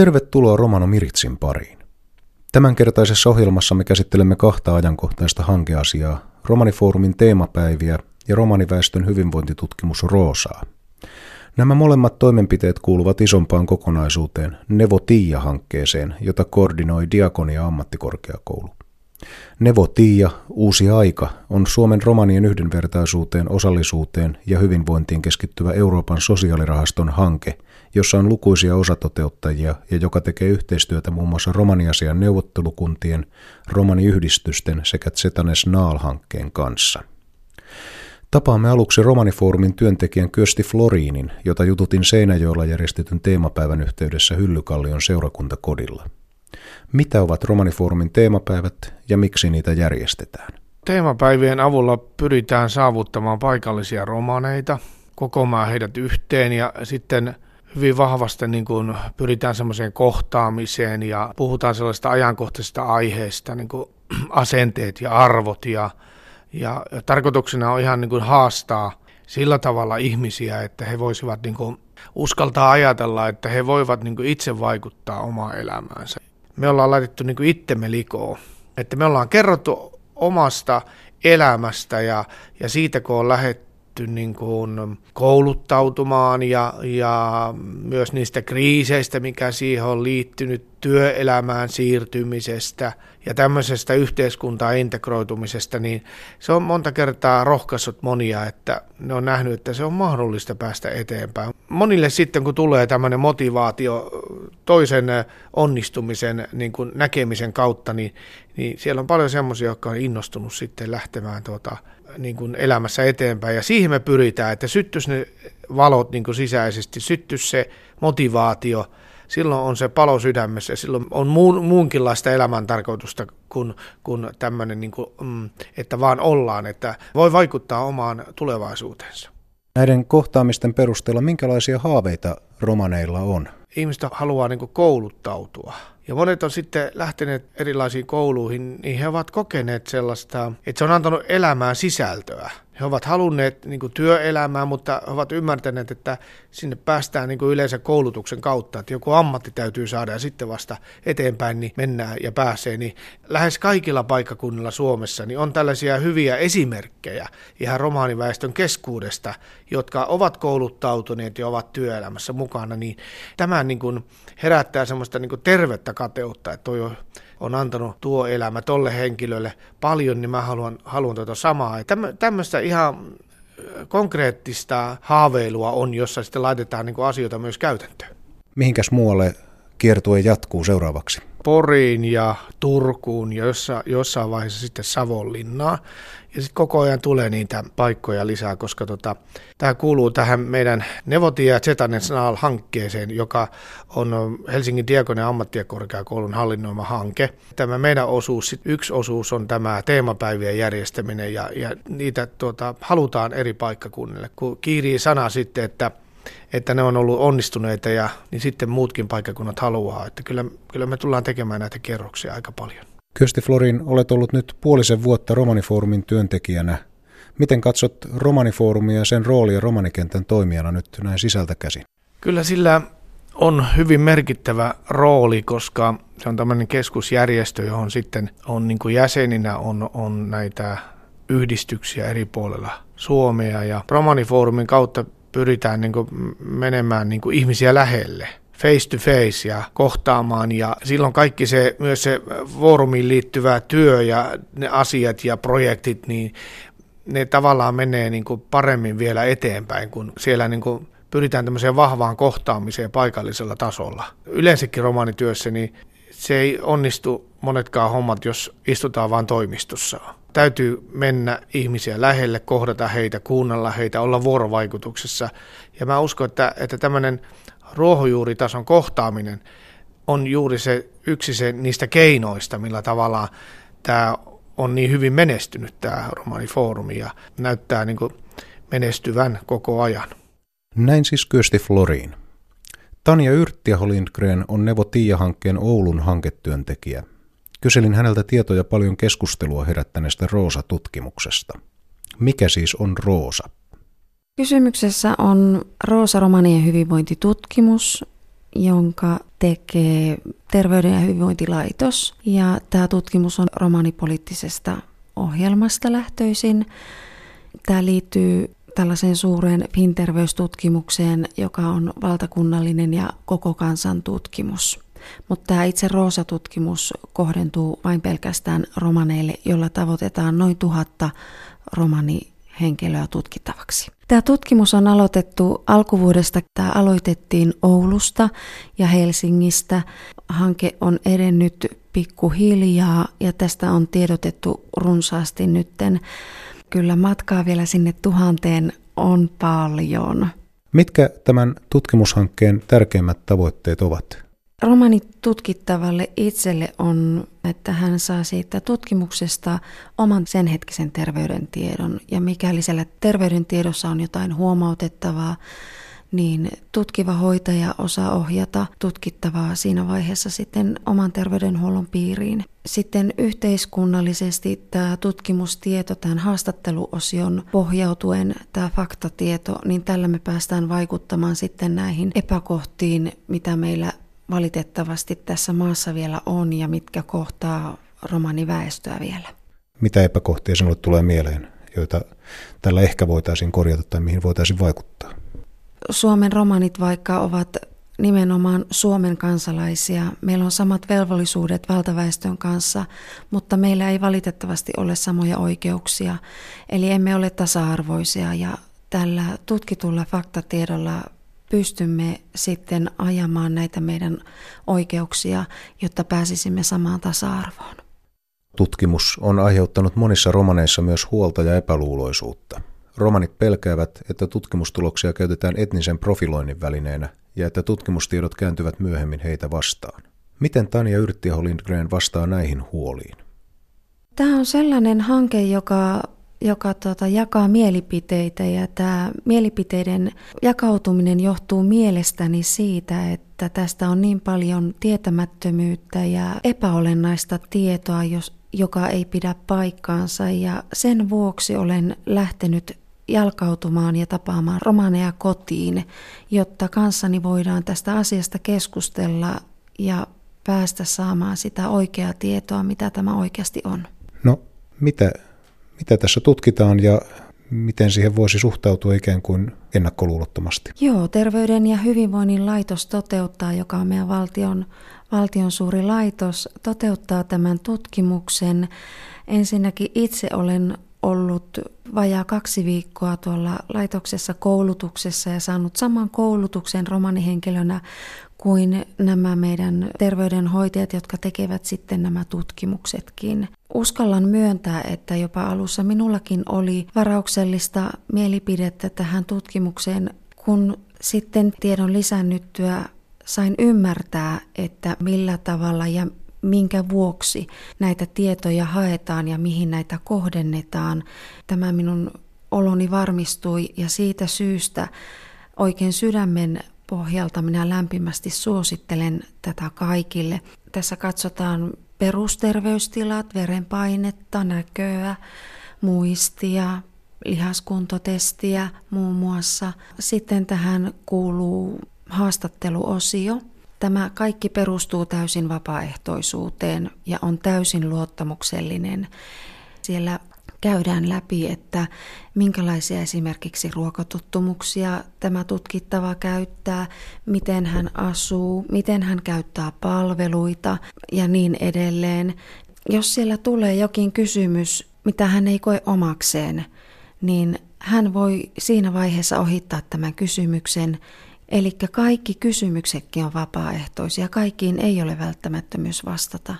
Tervetuloa Romano Miritsin pariin. Tämänkertaisessa ohjelmassa me käsittelemme kahta ajankohtaista hankeasiaa, Romanifoorumin teemapäiviä ja romaniväestön hyvinvointitutkimus Roosaa. Nämä molemmat toimenpiteet kuuluvat isompaan kokonaisuuteen, Nevo Tiia-hankkeeseen, jota koordinoi Diakonia ammattikorkeakoulu. Nevo Tiia, Uusi aika, on Suomen romanien yhdenvertaisuuteen, osallisuuteen ja hyvinvointiin keskittyvä Euroopan sosiaalirahaston hanke, jossa on lukuisia osatoteuttajia ja joka tekee yhteistyötä muun muassa romaniasian neuvottelukuntien, romaniyhdistysten sekä Zetanes Naal-hankkeen kanssa. Tapaamme aluksi Romanifoorumin työntekijän Kyösti Floriinin, jota jututin Seinäjoella järjestetyn teemapäivän yhteydessä Hyllykallion seurakuntakodilla. Mitä ovat Romanifoorumin teemapäivät ja miksi niitä järjestetään? Teemapäivien avulla pyritään saavuttamaan paikallisia romaneita, kokoamaan heidät yhteen ja sitten hyvin vahvasti niin kuin pyritään semmoiseen kohtaamiseen ja puhutaan sellaista ajankohtaisista aiheista, niin kuin asenteet ja arvot ja, ja, tarkoituksena on ihan niin kuin haastaa sillä tavalla ihmisiä, että he voisivat niin kuin uskaltaa ajatella, että he voivat niin kuin itse vaikuttaa omaan elämäänsä me ollaan laitettu niin kuin itsemme likoon. Että me ollaan kerrottu omasta elämästä ja, ja siitä kun on lähetty niin kuin kouluttautumaan ja, ja myös niistä kriiseistä, mikä siihen on liittynyt, työelämään siirtymisestä ja tämmöisestä yhteiskuntaan integroitumisesta, niin se on monta kertaa rohkaissut monia, että ne on nähnyt, että se on mahdollista päästä eteenpäin. Monille sitten, kun tulee tämmöinen motivaatio toisen onnistumisen niin kuin näkemisen kautta, niin, niin siellä on paljon semmoisia, jotka on innostunut sitten lähtemään tuota, niin kuin elämässä eteenpäin. Ja siihen me pyritään, että syttyisi ne valot niin kuin sisäisesti, syttyisi se motivaatio – silloin on se palo sydämessä ja silloin on muun, muunkinlaista elämäntarkoitusta kuin, kuin tämmöinen, niin kuin, mm, että vaan ollaan, että voi vaikuttaa omaan tulevaisuuteensa. Näiden kohtaamisten perusteella minkälaisia haaveita romaneilla on? Ihmiset haluaa niin kouluttautua. Ja monet on sitten lähteneet erilaisiin kouluihin, niin he ovat kokeneet sellaista, että se on antanut elämään sisältöä. He ovat halunneet niin kuin työelämää, mutta he ovat ymmärtäneet, että sinne päästään niin kuin yleensä koulutuksen kautta, että joku ammatti täytyy saada ja sitten vasta eteenpäin niin mennään ja pääsee. Niin lähes kaikilla paikkakunnilla Suomessa niin on tällaisia hyviä esimerkkejä ihan romaaniväestön keskuudesta, jotka ovat kouluttautuneet ja ovat työelämässä mukana. Niin tämä niin kuin herättää semmoista niin kuin tervettä kateutta, että toi on on antanut tuo elämä tolle henkilölle paljon, niin mä haluan, haluan tuota samaa. Tämmöistä ihan konkreettista haaveilua on, jossa sitten laitetaan niin asioita myös käytäntöön. Mihinkäs muualle kiertue jatkuu seuraavaksi? Poriin ja Turkuun ja jossa, jossain vaiheessa sitten Savonlinnaa. Ja sitten koko ajan tulee niitä paikkoja lisää, koska tota, tämä kuuluu tähän meidän Nevotia ja Zetanesnaal-hankkeeseen, joka on Helsingin Diakonen ammattikorkeakoulun hallinnoima hanke. Tämä meidän osuus, yksi osuus on tämä teemapäivien järjestäminen ja, ja niitä tuota, halutaan eri paikkakunnille. Kun kiirii sana sitten, että että ne on ollut onnistuneita ja niin sitten muutkin paikkakunnat haluaa. Että kyllä, kyllä me tullaan tekemään näitä kerroksia aika paljon. Kyösti Florin, olet ollut nyt puolisen vuotta Romanifoorumin työntekijänä. Miten katsot Romanifoorumia ja sen roolia romanikentän toimijana nyt näin sisältä käsin? Kyllä sillä on hyvin merkittävä rooli, koska se on tämmöinen keskusjärjestö, johon sitten on niin kuin jäseninä on, on näitä yhdistyksiä eri puolella Suomea ja Romanifoorumin kautta pyritään niin kuin menemään niin kuin ihmisiä lähelle face to face ja kohtaamaan ja silloin kaikki se, myös se foorumiin liittyvä työ ja ne asiat ja projektit, niin ne tavallaan menee niin kuin paremmin vielä eteenpäin, kun siellä niin kuin pyritään tämmöiseen vahvaan kohtaamiseen paikallisella tasolla. Yleensäkin romaanityössä niin se ei onnistu monetkaan hommat, jos istutaan vain toimistossa. Täytyy mennä ihmisiä lähelle, kohdata heitä, kuunnella heitä, olla vuorovaikutuksessa. Ja mä uskon, että, että tämmöinen ruohonjuuritason kohtaaminen on juuri se yksi se, niistä keinoista, millä tavalla tämä on niin hyvin menestynyt tämä romaanifoorumi ja näyttää niin kuin menestyvän koko ajan. Näin siis Kyösti Floriin. Tanja Yrttiaho Lindgren on Nevo Tiia-hankkeen Oulun hanketyöntekijä. Kyselin häneltä tietoja paljon keskustelua herättäneestä Roosa-tutkimuksesta. Mikä siis on Roosa? Kysymyksessä on Roosa Romanien hyvinvointitutkimus, jonka tekee Terveyden ja hyvinvointilaitos. Ja tämä tutkimus on romanipoliittisesta ohjelmasta lähtöisin. Tämä liittyy tällaiseen suureen finterveystutkimukseen, joka on valtakunnallinen ja koko kansan tutkimus. Mutta tämä itse Roosa-tutkimus kohdentuu vain pelkästään romaneille, jolla tavoitetaan noin tuhatta romanihenkilöä tutkittavaksi. Tämä tutkimus on aloitettu alkuvuodesta. Tämä aloitettiin Oulusta ja Helsingistä. Hanke on edennyt pikkuhiljaa ja tästä on tiedotettu runsaasti nytten. Kyllä matkaa vielä sinne tuhanteen on paljon. Mitkä tämän tutkimushankkeen tärkeimmät tavoitteet ovat? Romani tutkittavalle itselle on, että hän saa siitä tutkimuksesta oman sen hetkisen terveydentiedon. Ja mikäli siellä terveydentiedossa on jotain huomautettavaa, niin tutkiva hoitaja osaa ohjata tutkittavaa siinä vaiheessa sitten oman terveydenhuollon piiriin. Sitten yhteiskunnallisesti tämä tutkimustieto, tämän haastatteluosion pohjautuen, tämä faktatieto, niin tällä me päästään vaikuttamaan sitten näihin epäkohtiin, mitä meillä valitettavasti tässä maassa vielä on ja mitkä kohtaa romaniväestöä vielä. Mitä epäkohtia sinulle tulee mieleen, joita tällä ehkä voitaisiin korjata tai mihin voitaisiin vaikuttaa? Suomen romanit vaikka ovat nimenomaan Suomen kansalaisia. Meillä on samat velvollisuudet valtaväestön kanssa, mutta meillä ei valitettavasti ole samoja oikeuksia. Eli emme ole tasa-arvoisia ja tällä tutkitulla faktatiedolla pystymme sitten ajamaan näitä meidän oikeuksia, jotta pääsisimme samaan tasa-arvoon. Tutkimus on aiheuttanut monissa romaneissa myös huolta ja epäluuloisuutta. Romanit pelkäävät, että tutkimustuloksia käytetään etnisen profiloinnin välineenä ja että tutkimustiedot kääntyvät myöhemmin heitä vastaan. Miten Tanja Yrttiaho Lindgren vastaa näihin huoliin? Tämä on sellainen hanke, joka joka tota, jakaa mielipiteitä ja tämä mielipiteiden jakautuminen johtuu mielestäni siitä, että tästä on niin paljon tietämättömyyttä ja epäolennaista tietoa, jos, joka ei pidä paikkaansa ja sen vuoksi olen lähtenyt jalkautumaan ja tapaamaan romaneja kotiin, jotta kanssani voidaan tästä asiasta keskustella ja päästä saamaan sitä oikeaa tietoa, mitä tämä oikeasti on. No, mitä mitä tässä tutkitaan ja miten siihen voisi suhtautua ikään kuin ennakkoluulottomasti? Joo, Terveyden ja hyvinvoinnin laitos toteuttaa, joka on meidän valtion, valtion suuri laitos, toteuttaa tämän tutkimuksen. Ensinnäkin itse olen ollut vajaa kaksi viikkoa tuolla laitoksessa koulutuksessa ja saanut saman koulutuksen romanihenkilönä kuin nämä meidän terveydenhoitajat, jotka tekevät sitten nämä tutkimuksetkin. Uskallan myöntää, että jopa alussa minullakin oli varauksellista mielipidettä tähän tutkimukseen, kun sitten tiedon lisännyttyä sain ymmärtää, että millä tavalla ja minkä vuoksi näitä tietoja haetaan ja mihin näitä kohdennetaan. Tämä minun oloni varmistui ja siitä syystä oikein sydämen pohjalta minä lämpimästi suosittelen tätä kaikille. Tässä katsotaan perusterveystilat, verenpainetta, näköä, muistia, lihaskuntotestiä muun muassa. Sitten tähän kuuluu haastatteluosio. Tämä kaikki perustuu täysin vapaaehtoisuuteen ja on täysin luottamuksellinen. Siellä käydään läpi, että minkälaisia esimerkiksi ruokatottumuksia tämä tutkittava käyttää, miten hän asuu, miten hän käyttää palveluita ja niin edelleen. Jos siellä tulee jokin kysymys, mitä hän ei koe omakseen, niin hän voi siinä vaiheessa ohittaa tämän kysymyksen. Eli kaikki kysymyksetkin on vapaaehtoisia, kaikkiin ei ole välttämättömyys vastata.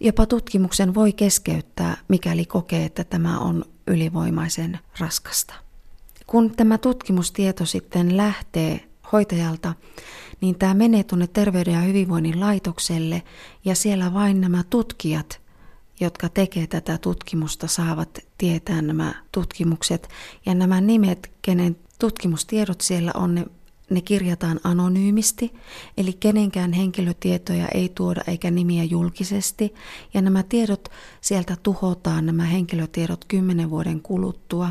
Jopa tutkimuksen voi keskeyttää, mikäli kokee, että tämä on ylivoimaisen raskasta. Kun tämä tutkimustieto sitten lähtee hoitajalta, niin tämä menee tuonne Terveyden ja hyvinvoinnin laitokselle ja siellä vain nämä tutkijat, jotka tekee tätä tutkimusta, saavat tietää nämä tutkimukset ja nämä nimet, kenen tutkimustiedot siellä on, ne, ne kirjataan anonyymisti, eli kenenkään henkilötietoja ei tuoda eikä nimiä julkisesti, ja nämä tiedot sieltä tuhotaan, nämä henkilötiedot kymmenen vuoden kuluttua,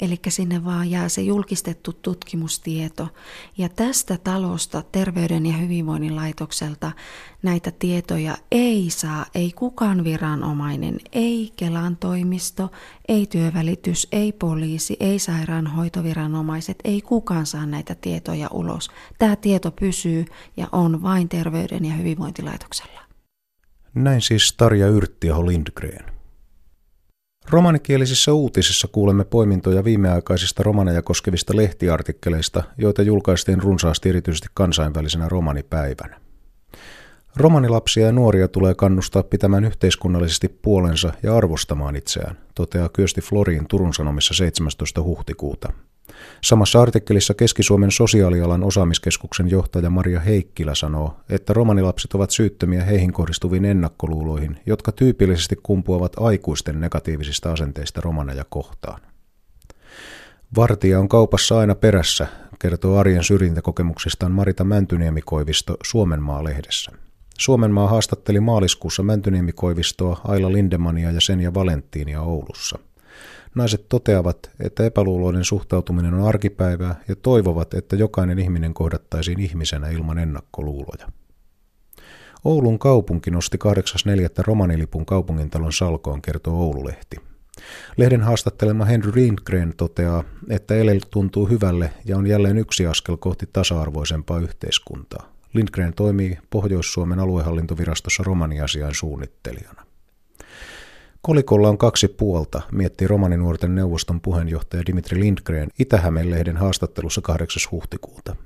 eli sinne vaan jää se julkistettu tutkimustieto. Ja tästä talosta, Terveyden ja hyvinvoinnin laitokselta, näitä tietoja ei saa, ei kukaan viranomainen, ei Kelan toimisto, ei työvälitys, ei poliisi, ei sairaanhoitoviranomaiset, ei kukaan saa näitä tietoja ulos. Tämä tieto pysyy ja on vain Terveyden ja hyvinvointilaitoksella. Näin siis Tarja Yrttiaho Lindgren. Romanikielisissa uutisissa kuulemme poimintoja viimeaikaisista romaneja koskevista lehtiartikkeleista, joita julkaistiin runsaasti erityisesti kansainvälisenä romanipäivänä. Romanilapsia ja nuoria tulee kannustaa pitämään yhteiskunnallisesti puolensa ja arvostamaan itseään, toteaa Kyösti Floriin Turun Sanomissa 17. huhtikuuta. Samassa artikkelissa Keski-Suomen sosiaalialan osaamiskeskuksen johtaja Maria Heikkilä sanoo, että romanilapset ovat syyttömiä heihin kohdistuviin ennakkoluuloihin, jotka tyypillisesti kumpuavat aikuisten negatiivisista asenteista romaneja kohtaan. Vartija on kaupassa aina perässä, kertoo arjen syrjintäkokemuksistaan Marita Mäntyniemi-Koivisto Suomenmaa-lehdessä. Suomenmaa haastatteli maaliskuussa Mäntyniemi-Koivistoa, Aila Lindemania ja Senja Valenttiinia Oulussa. Naiset toteavat, että epäluuloinen suhtautuminen on arkipäivää ja toivovat, että jokainen ihminen kohdattaisiin ihmisenä ilman ennakkoluuloja. Oulun kaupunki nosti 8.4. romanilipun kaupungintalon salkoon, kertoo Oululehti. Lehden haastattelema Henry Lindgren toteaa, että ele tuntuu hyvälle ja on jälleen yksi askel kohti tasa-arvoisempaa yhteiskuntaa. Lindgren toimii Pohjois-Suomen aluehallintovirastossa romaniasiain suunnittelijana. Kolikolla on kaksi puolta, miettii romaninuorten neuvoston puheenjohtaja Dimitri Lindgren Itä-Hämeen-lehden haastattelussa 8. huhtikuuta.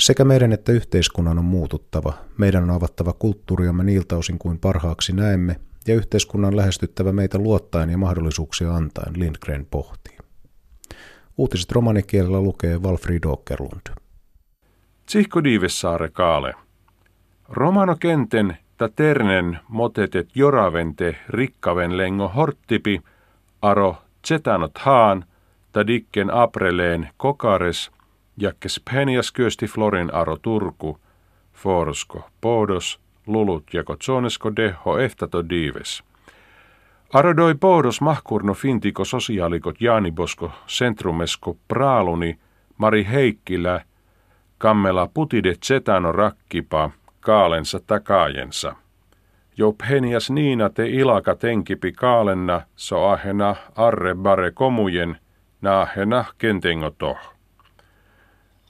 Sekä meidän että yhteiskunnan on muututtava, meidän on avattava kulttuuriamme niiltä osin kuin parhaaksi näemme, ja yhteiskunnan lähestyttävä meitä luottaen ja mahdollisuuksia antaen, Lindgren pohtii. Uutiset romanikielellä lukee Walfried Åkerlund. Tsihko Diivessaare kaale. Romano kenten ta ternen motetet joravente rikkaven lengo horttipi, aro tsetanot haan, ta dikken apreleen kokares, jakkes penias kyösti florin aro turku, forsko podos, lulut jako tsonesko deho ehtato diives. Arodoi podos mahkurno fintiko sosiaalikot Jaanibosko centrumesko praaluni, Mari Heikkilä, kammela putide zetano rakkipa, kaalensa takaajensa. Jo penias niina te ilaka tenkipi kaalenna, so ahena arre bare komujen, naahena kentengotoh.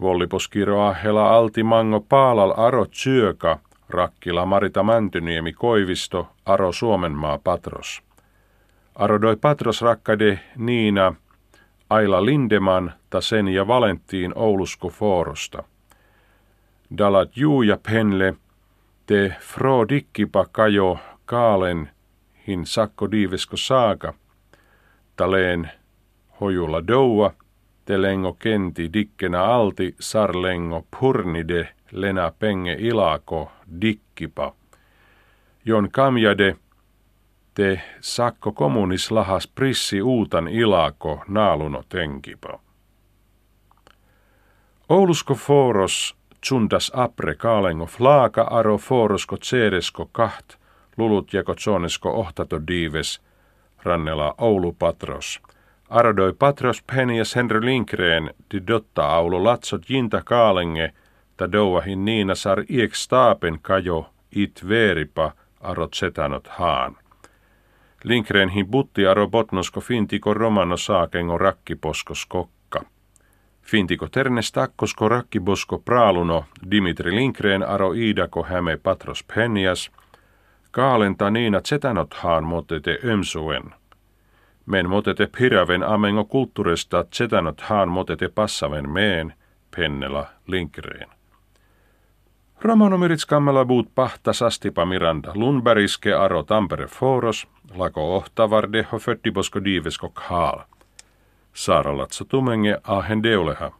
Volliposkiro ahela alti mango paalal aro syöka, rakkila Marita Mäntyniemi Koivisto, aro Suomenmaa Patros. Arodoi Patros rakkade Niina, Aila Lindeman, Tasen ja Valenttiin Oulusko Foorosta – dalat juuja penle, te fro dikkipa kajo kaalen hin sakko diivesko saaka, taleen hojulla doua, te lengo kenti dikkena alti sarlengo purnide lena penge ilako dikkipa. Jon kamjade, te sakko kommunis lahas prissi uutan ilako naaluno tenkipa. Oulusko foros tsundas apre kaalengo flaaka aro forosko tseresko kaht, lulut jako tsonesko ohtato diives, rannela Oulu Patros. Aradoi Patros penias Henry Linkreen di dotta aulu latsot jinta kaalenge, ta douahin niina sar iek staapen kajo it veeripa aro tsetanot haan. Linkreen hin butti aro botnosko fintiko romano saakengo rakkiposkos kokka. Fintiko ternes takkosko rakkibosko praaluno Dimitri Linkreen aro iidako häme patros penjas, kaalenta niina tsetanothaan motete ömsuen. Men motete piraven amengo kulttuurista tsetanothaan motete passaven meen, pennela Linkreen. Skammela buut pahta sastipa Miranda Lundbergiske aro Tampere foros, lako ohtavardeho föttibosko diivesko kaal. Saara Latsa Tumenge ahen deuleha.